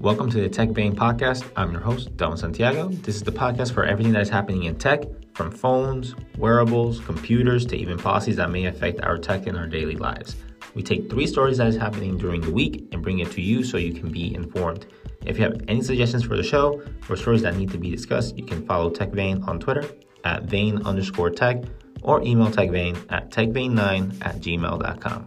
Welcome to the Tech Vein podcast. I'm your host, Don Santiago. This is the podcast for everything that is happening in tech, from phones, wearables, computers, to even policies that may affect our tech in our daily lives. We take three stories that is happening during the week and bring it to you so you can be informed. If you have any suggestions for the show or stories that need to be discussed, you can follow TechVein on Twitter at vein underscore tech or email TechVein at techvein9 at gmail.com.